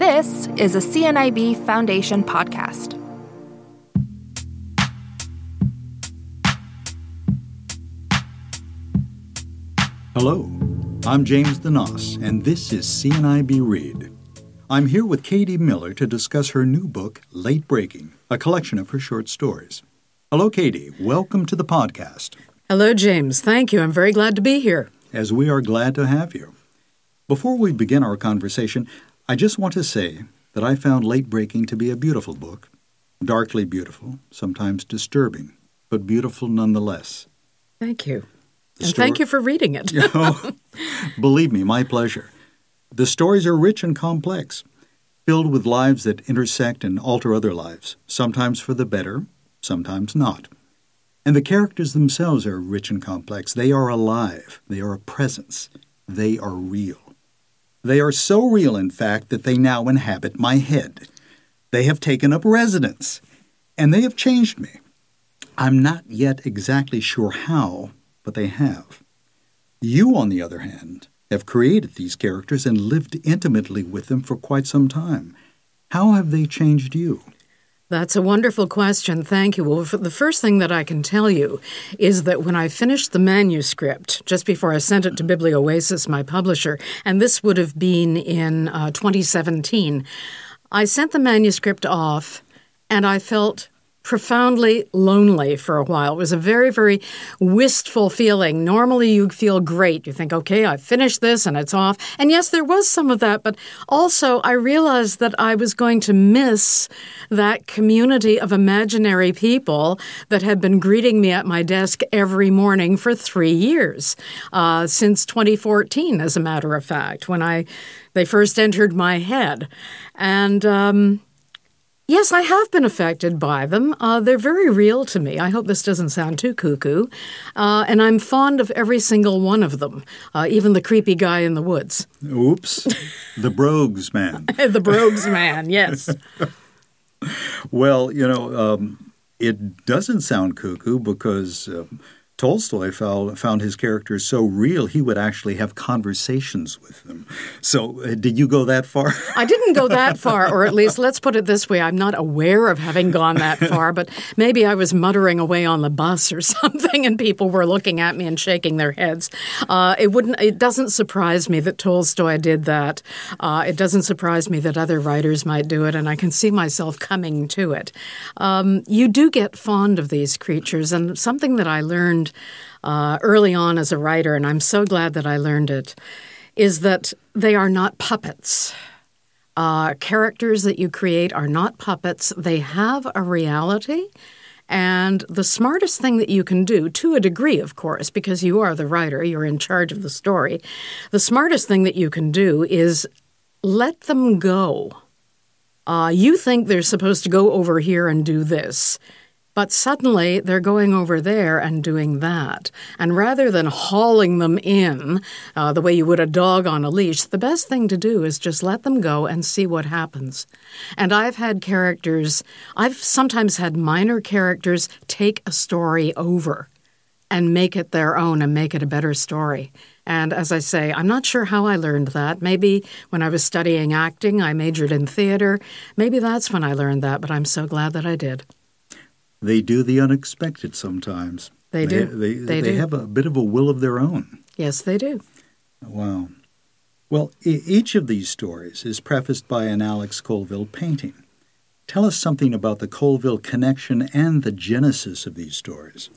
This is a CNIB Foundation podcast. Hello, I'm James DeNoss, and this is CNIB Read. I'm here with Katie Miller to discuss her new book, Late Breaking, a collection of her short stories. Hello, Katie. Welcome to the podcast. Hello, James. Thank you. I'm very glad to be here. As we are glad to have you. Before we begin our conversation, I just want to say that I found Late Breaking to be a beautiful book. Darkly beautiful, sometimes disturbing, but beautiful nonetheless. Thank you. The and thank you for reading it. oh, believe me, my pleasure. The stories are rich and complex, filled with lives that intersect and alter other lives, sometimes for the better, sometimes not. And the characters themselves are rich and complex. They are alive, they are a presence, they are real. They are so real, in fact, that they now inhabit my head. They have taken up residence, and they have changed me. I'm not yet exactly sure how, but they have. You, on the other hand, have created these characters and lived intimately with them for quite some time. How have they changed you? That's a wonderful question. Thank you. Well, the first thing that I can tell you is that when I finished the manuscript, just before I sent it to Biblioasis, my publisher, and this would have been in uh, 2017, I sent the manuscript off and I felt profoundly lonely for a while. It was a very, very wistful feeling. Normally, you feel great. You think, okay, I finished this and it's off. And yes, there was some of that, but also I realized that I was going to miss that community of imaginary people that had been greeting me at my desk every morning for three years, uh, since 2014, as a matter of fact, when I they first entered my head. And um, Yes, I have been affected by them. Uh, they're very real to me. I hope this doesn't sound too cuckoo. Uh, and I'm fond of every single one of them, uh, even the creepy guy in the woods. Oops. the Brogues man. the Brogues man, yes. well, you know, um, it doesn't sound cuckoo because. Um, Tolstoy found, found his characters so real he would actually have conversations with them. So, uh, did you go that far? I didn't go that far, or at least let's put it this way: I'm not aware of having gone that far, but maybe I was muttering away on the bus or something, and people were looking at me and shaking their heads. Uh, it wouldn't. It doesn't surprise me that Tolstoy did that. Uh, it doesn't surprise me that other writers might do it, and I can see myself coming to it. Um, you do get fond of these creatures, and something that I learned uh, early on as a writer, and I'm so glad that I learned it, is that they are not puppets. Uh, characters that you create are not puppets. They have a reality. And the smartest thing that you can do, to a degree, of course, because you are the writer, you're in charge of the story, the smartest thing that you can do is let them go. Uh, you think they're supposed to go over here and do this. But suddenly they're going over there and doing that. And rather than hauling them in uh, the way you would a dog on a leash, the best thing to do is just let them go and see what happens. And I've had characters, I've sometimes had minor characters take a story over and make it their own and make it a better story. And as I say, I'm not sure how I learned that. Maybe when I was studying acting, I majored in theater. Maybe that's when I learned that, but I'm so glad that I did they do the unexpected sometimes. They, do. They, they, they do. have a bit of a will of their own. Yes, they do. Wow. Well, each of these stories is prefaced by an Alex Colville painting. Tell us something about the Colville connection and the genesis of these stories.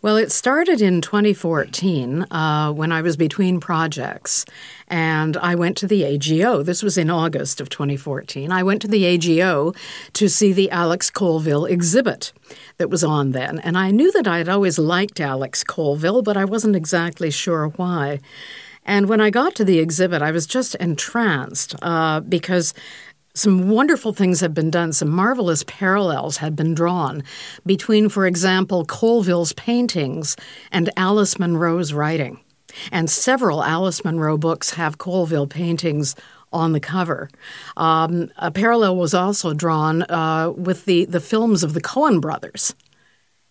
Well, it started in 2014 uh, when I was between projects, and I went to the AGO. This was in August of 2014. I went to the AGO to see the Alex Colville exhibit that was on then, and I knew that I had always liked Alex Colville, but I wasn't exactly sure why. And when I got to the exhibit, I was just entranced uh, because some wonderful things have been done. Some marvelous parallels have been drawn between, for example, Colville's paintings and Alice Munro's writing. And several Alice Munro books have Colville paintings on the cover. Um, a parallel was also drawn uh, with the, the films of the Coen brothers.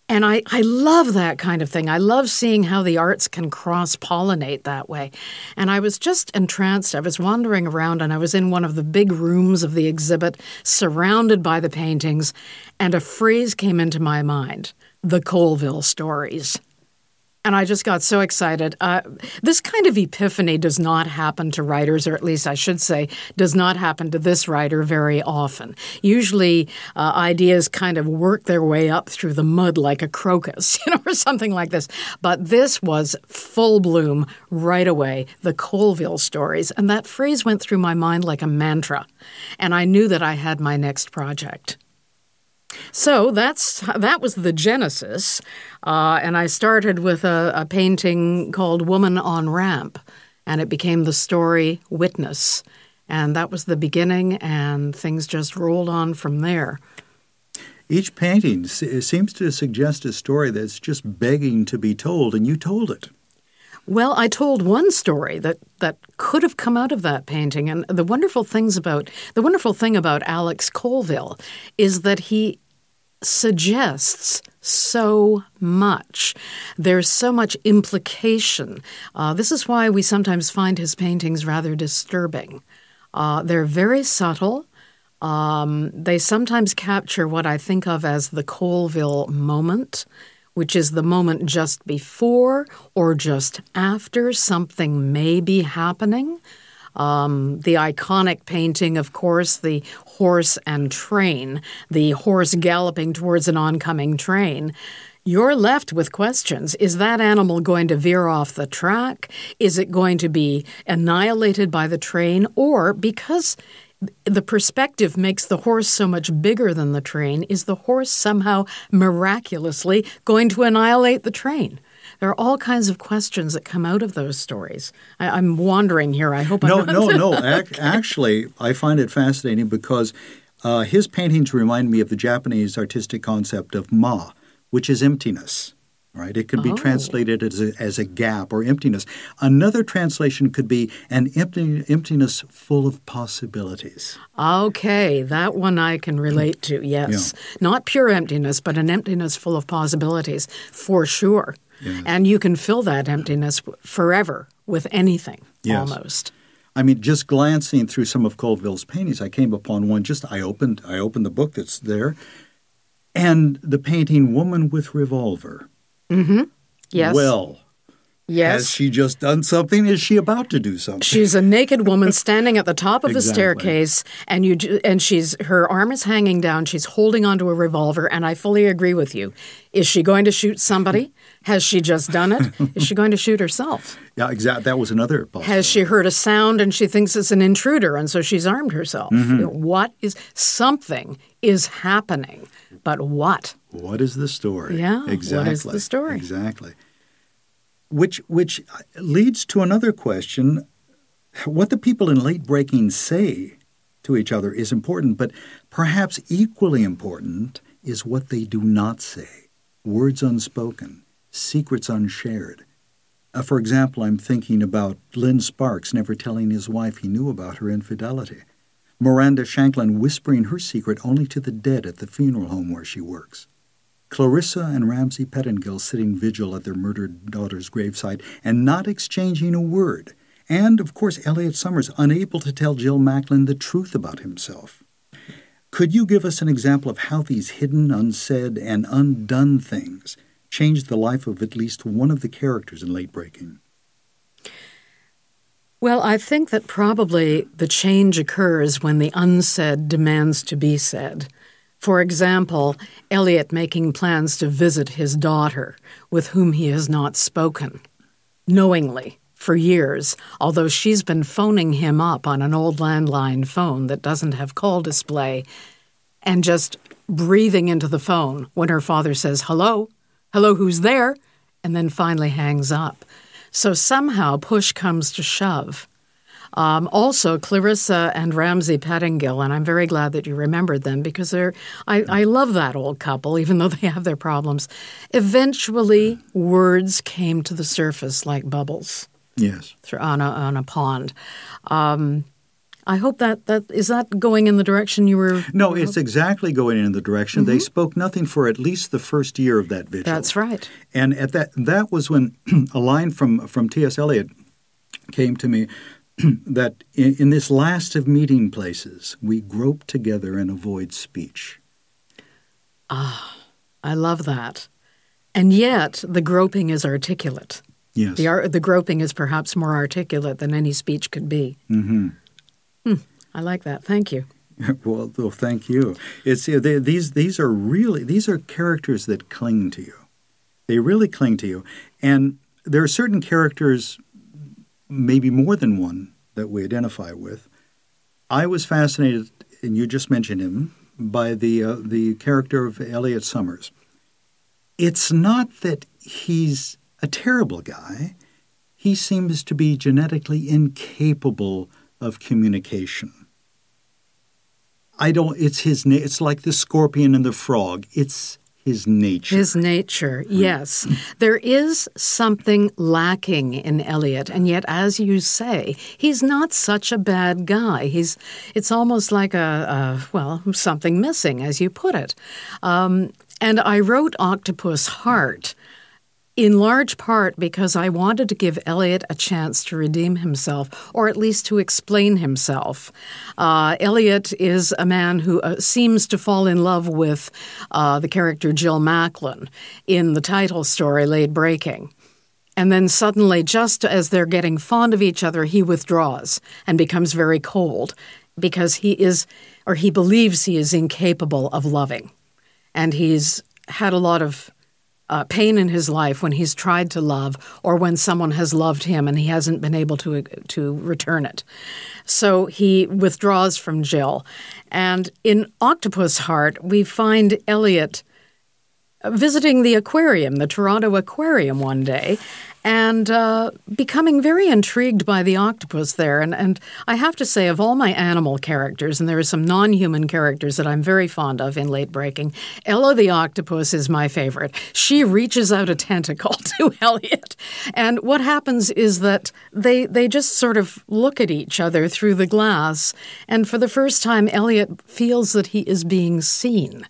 And I, I love that kind of thing. I love seeing how the arts can cross pollinate that way. And I was just entranced. I was wandering around and I was in one of the big rooms of the exhibit, surrounded by the paintings, and a phrase came into my mind the Colville stories. And I just got so excited. Uh, this kind of epiphany does not happen to writers, or at least I should say, does not happen to this writer very often. Usually, uh, ideas kind of work their way up through the mud like a crocus, you know, or something like this. But this was full bloom right away, the Colville stories. And that phrase went through my mind like a mantra. And I knew that I had my next project. So that's that was the genesis, uh, and I started with a, a painting called "Woman on Ramp," and it became the story "Witness," and that was the beginning, and things just rolled on from there. Each painting seems to suggest a story that's just begging to be told, and you told it. Well, I told one story that, that could have come out of that painting, and the wonderful things about the wonderful thing about Alex Colville is that he suggests so much. There's so much implication. Uh, this is why we sometimes find his paintings rather disturbing. Uh, they're very subtle. Um, they sometimes capture what I think of as the Colville moment which is the moment just before or just after something may be happening. Um, the iconic painting, of course, the horse and train, the horse galloping towards an oncoming train. You're left with questions. Is that animal going to veer off the track? Is it going to be annihilated by the train? Or because the perspective makes the horse so much bigger than the train. Is the horse somehow miraculously going to annihilate the train? There are all kinds of questions that come out of those stories. I, am wandering here. I hope no, I'm not. no, no. Actually, I find it fascinating because uh, his paintings remind me of the Japanese artistic concept of ma, which is emptiness right? It could be oh. translated as a, as a gap or emptiness. Another translation could be an empty, emptiness full of possibilities. Okay, that one I can relate to, yes. Yeah. Not pure emptiness, but an emptiness full of possibilities, for sure. And you can fill that emptiness forever with anything, yes. almost. I mean, just glancing through some of Colville's paintings, I came upon one. Just I opened, I opened the book that's there, and the painting "Woman with Revolver." Mm-hmm. Yes. Well, Yes. Has she just done something? Is she about to do something? She's a naked woman standing at the top of exactly. a staircase, and you and she's her arm is hanging down. She's holding onto a revolver, and I fully agree with you. Is she going to shoot somebody? Has she just done it? Is she going to shoot herself? Yeah, exactly. That was another. Has she heard a sound and she thinks it's an intruder, and so she's armed herself? Mm-hmm. What is something is happening, but what? What is the story? Yeah. Exactly. What is the story? Exactly. Which which leads to another question. What the people in late breaking say to each other is important, but perhaps equally important is what they do not say. Words unspoken, secrets unshared. Uh, for example, I'm thinking about Lynn Sparks never telling his wife he knew about her infidelity. Miranda Shanklin whispering her secret only to the dead at the funeral home where she works. Clarissa and Ramsay Pettingill sitting vigil at their murdered daughter's graveside and not exchanging a word. And, of course, Elliot Summers unable to tell Jill Macklin the truth about himself. Could you give us an example of how these hidden, unsaid, and undone things changed the life of at least one of the characters in Late Breaking? Well, I think that probably the change occurs when the unsaid demands to be said. For example, Elliot making plans to visit his daughter, with whom he has not spoken, knowingly, for years, although she's been phoning him up on an old landline phone that doesn't have call display, and just breathing into the phone when her father says, Hello, hello, who's there? and then finally hangs up. So somehow push comes to shove. Um, also, Clarissa and Ramsey Pettingill, and I'm very glad that you remembered them because they're. I, I love that old couple, even though they have their problems. Eventually, words came to the surface like bubbles. Yes. On a, on a pond. Um, I hope that that is that going in the direction you were. No, it's exactly going in the direction. They spoke nothing for at least the first year of that vigil. Mm-hmm. That's right. And at that that was when a line from from T.S. Eliot came to me that in, in this last of meeting places we grope together and avoid speech. Ah, I love that. And yet, the groping is articulate. Yes. The, the groping is perhaps more articulate than any speech could be. Mm-hmm. I like that. Thank you. well, well, thank you. It's uh, they, these these are really these are characters that cling to you. They really cling to you, and there are certain characters, maybe more than one, that we identify with. I was fascinated, and you just mentioned him, by the uh, the character of Elliot Summers. It's not that he's a terrible guy. He seems to be genetically incapable of communication. I don't. It's his. na- It's like the scorpion and the frog. It's his nature. His nature, yes. There is something lacking in Eliot, and yet, as you say, he's not such a bad guy. He's, it's almost like a, a well, something missing, as you put it. Um, and I wrote Octopus Heart in large part because I wanted to give Eliot a chance to redeem himself, or at least to explain himself. Uh, is a man who uh, seems to fall in love with uh, the character Jill Macklin in the title story, Late Breaking. And then suddenly, just as they're getting fond of each other, he withdraws and becomes very cold because he is, or he believes he is incapable of loving. And he's had a lot of uh, pain in his life when he's tried to love or when someone has loved him and he hasn't been able to to return it. So he withdraws from Jill. And in Octopus Heart, we find Elliot visiting the aquarium, the Toronto Aquarium, one day, and uh, becoming very intrigued by the octopus there. And, and I have to say, of all my animal characters, and there are some non human characters that I'm very fond of in Late Breaking, Ella the octopus is my favorite. She reaches out a tentacle to Elliot. And what happens is that they, they just sort of look at each other through the glass. And for the first time, Elliot feels that he is being seen.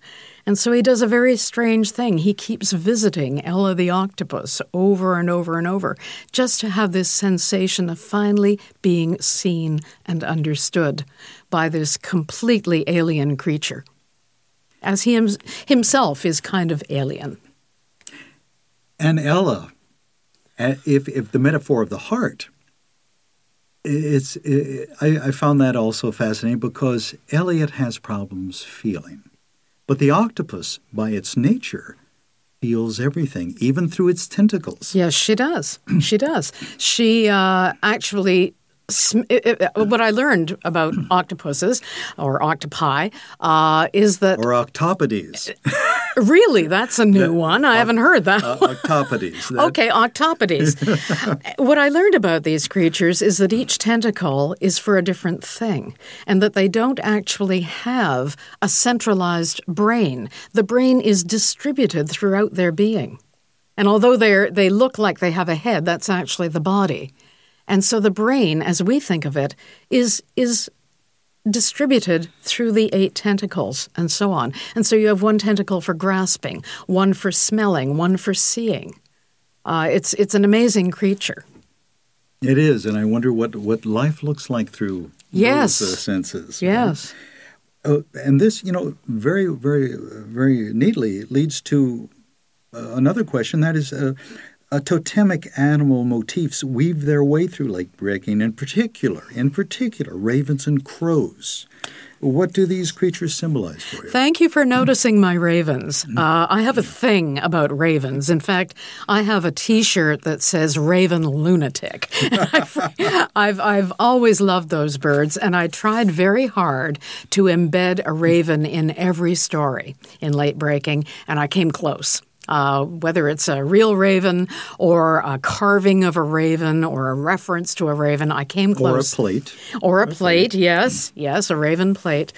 And so he does a very strange thing. He keeps visiting Ella the octopus over and over and over just to have this sensation of finally being seen and understood by this completely alien creature, as he himself is kind of alien. And Ella, if if the metaphor of the heart, it's it, I, I found that also fascinating because Elliot has problems feeling, but the octopus, by its nature, feels everything, even through its tentacles. Yes, she does. she does. She uh, actually. sm- it- it- What I learned about octopuses or octopi uh, is that Or octopodes. really that's a new one. I haven't heard that. Uh, octopodes. That- Okay, octopodes. what I learned about these creatures is that each tentacle is for a different thing, and that they don't actually have a centralized brain. The brain is distributed throughout their being. And although they they look like they have a head, that's actually the body. And so the brain, as we think of it, is is distributed through the eight tentacles and so on. And so you have one tentacle for grasping, one for smelling, one for seeing. Uh, it's it's an amazing creature. It is, and I wonder what, what life looks like through Yes. those uh, senses. Yes. Uh, and this, you know, very, very, very neatly leads to uh, another question. That is, uh, totemic animal motifs weave their way through Late Breaking. In particular, in particular, ravens and crows. What do these creatures symbolize for you? Thank you for noticing my ravens. Uh, I have a thing about ravens. In fact, I have a T-shirt that says "Raven Lunatic." I've, I've I've always loved those birds, and I tried very hard to embed a raven in every story in late breaking, and I came close. Uh, whether it's a real raven or a carving of a raven or a reference to a raven, I came close. Or a plate. Or a plate, yes, yes, a raven plate.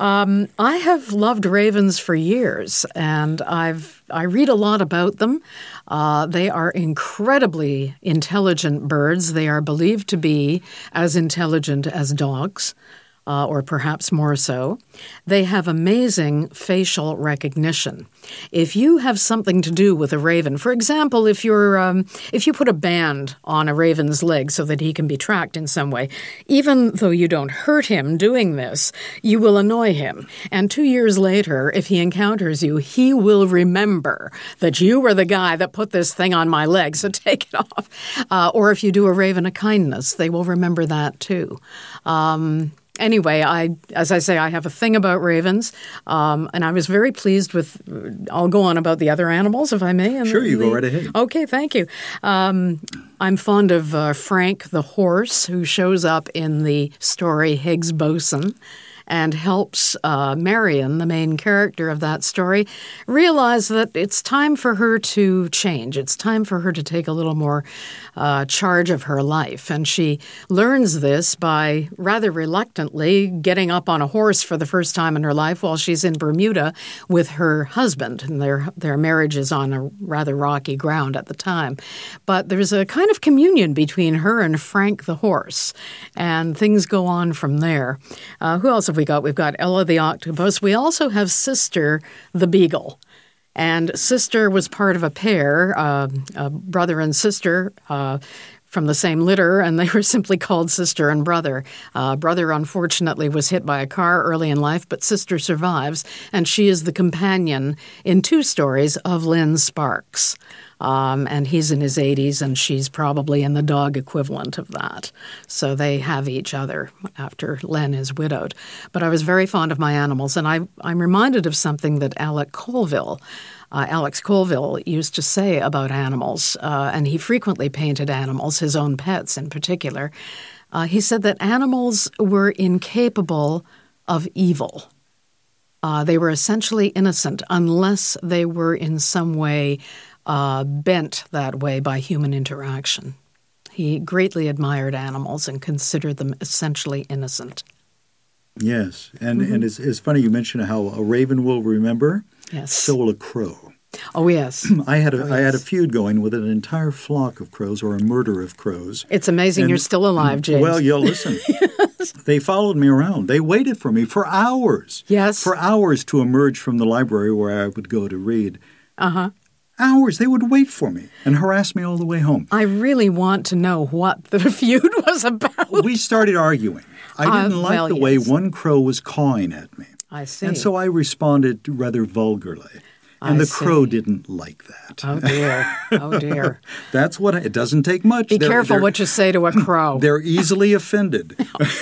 Um, I have loved ravens for years, and I've I read a lot about them. Uh, they are incredibly intelligent birds. They are believed to be as intelligent as dogs. Uh, or perhaps more so. They have amazing facial recognition. If you have something to do with a raven, for example, if you're um, if you put a band on a raven's leg so that he can be tracked in some way, even though you don't hurt him doing this, you will annoy him. And two years later, if he encounters you, he will remember that you were the guy that put this thing on my leg, so take it off. Uh, or if you do a raven a kindness, they will remember that too. Um, anyway, I, as I say, I have a thing about ravens, um, and I was very pleased with. I'll go on about the other animals, if I may. And Sure, you the, go right ahead. Okay, thank you. Um, I'm fond of uh, Frank the horse, who shows up in the story Higgs Boson and helps uh, Marion, the main character of that story, realize that it's time for her to change. It's time for her to take a little more uh, charge of her life. And she learns this by rather reluctantly getting up on a horse for the first time in her life while she's in Bermuda with her husband. And their, their marriage is on a rather rocky ground at the time. But there's a kind of communion between her and Frank the horse, and things go on from there. Uh, who else have we got? We've got Ella the octopus. We also have Sister the beagle. And Sister was part of a pair, uh, a brother and sister. Uh, from the same litter, and they were simply called sister and brother. Uh, brother, unfortunately, was hit by a car early in life, but sister survives, and she is the companion in two stories of Lynn Sparks. Um, and he's in his 80s, and she's probably in the dog equivalent of that. So they have each other after Len is widowed. But I was very fond of my animals, and I, I'm reminded of something that Alec Colville. Uh, Alex Colville used to say about animals, uh, and he frequently painted animals, his own pets in particular. Uh, he said that animals were incapable of evil. Uh, they were essentially innocent unless they were in some way uh, bent that way by human interaction. He greatly admired animals and considered them essentially innocent. Yes, and mm-hmm. and it's, it's funny you mentioned how a raven will remember. Yes. So will a crow. Oh yes. I had a oh, yes. I had a feud going with an entire flock of crows or a murder of crows. It's amazing and, you're still alive, James. Well, you'll listen. yes. They followed me around. They waited for me for hours. Yes. For hours to emerge from the library where I would go to read. Uh-huh hours. They would wait for me and harass me all the way home. I really want to know what the feud was about. We started arguing. I didn't uh, like well, the yes. way one crow was cawing at me. I see. And so I responded rather vulgarly. And I the see. crow didn't like that. Oh dear! Oh dear! That's what I, it doesn't take much. Be they're, careful they're, what you say to a crow. They're easily offended.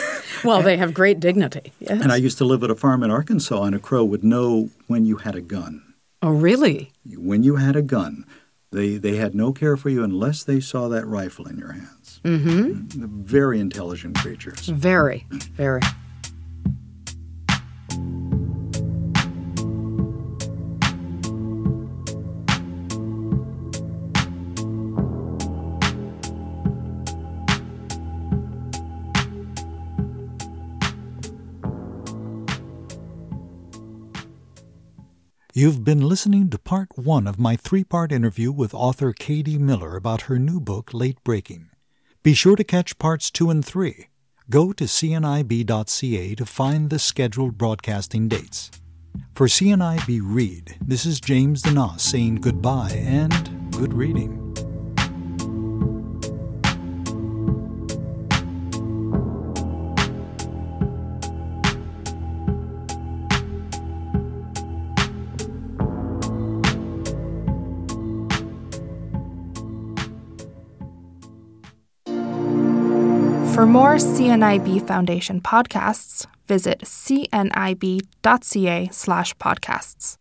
well, they have great dignity. Yes. And I used to live at a farm in Arkansas, and a crow would know when you had a gun. Oh, really? When you had a gun, they, they had no care for you unless they saw that rifle in your hands. Mm-hmm. Very intelligent creatures. Very, very. You've been listening to part one of my three part interview with author Katie Miller about her new book, Late Breaking. Be sure to catch parts two and three. Go to cnib.ca to find the scheduled broadcasting dates. For CNIB Read, this is James DeNoss saying goodbye and good reading. For more CNIB Foundation podcasts, visit cnib.ca/podcasts.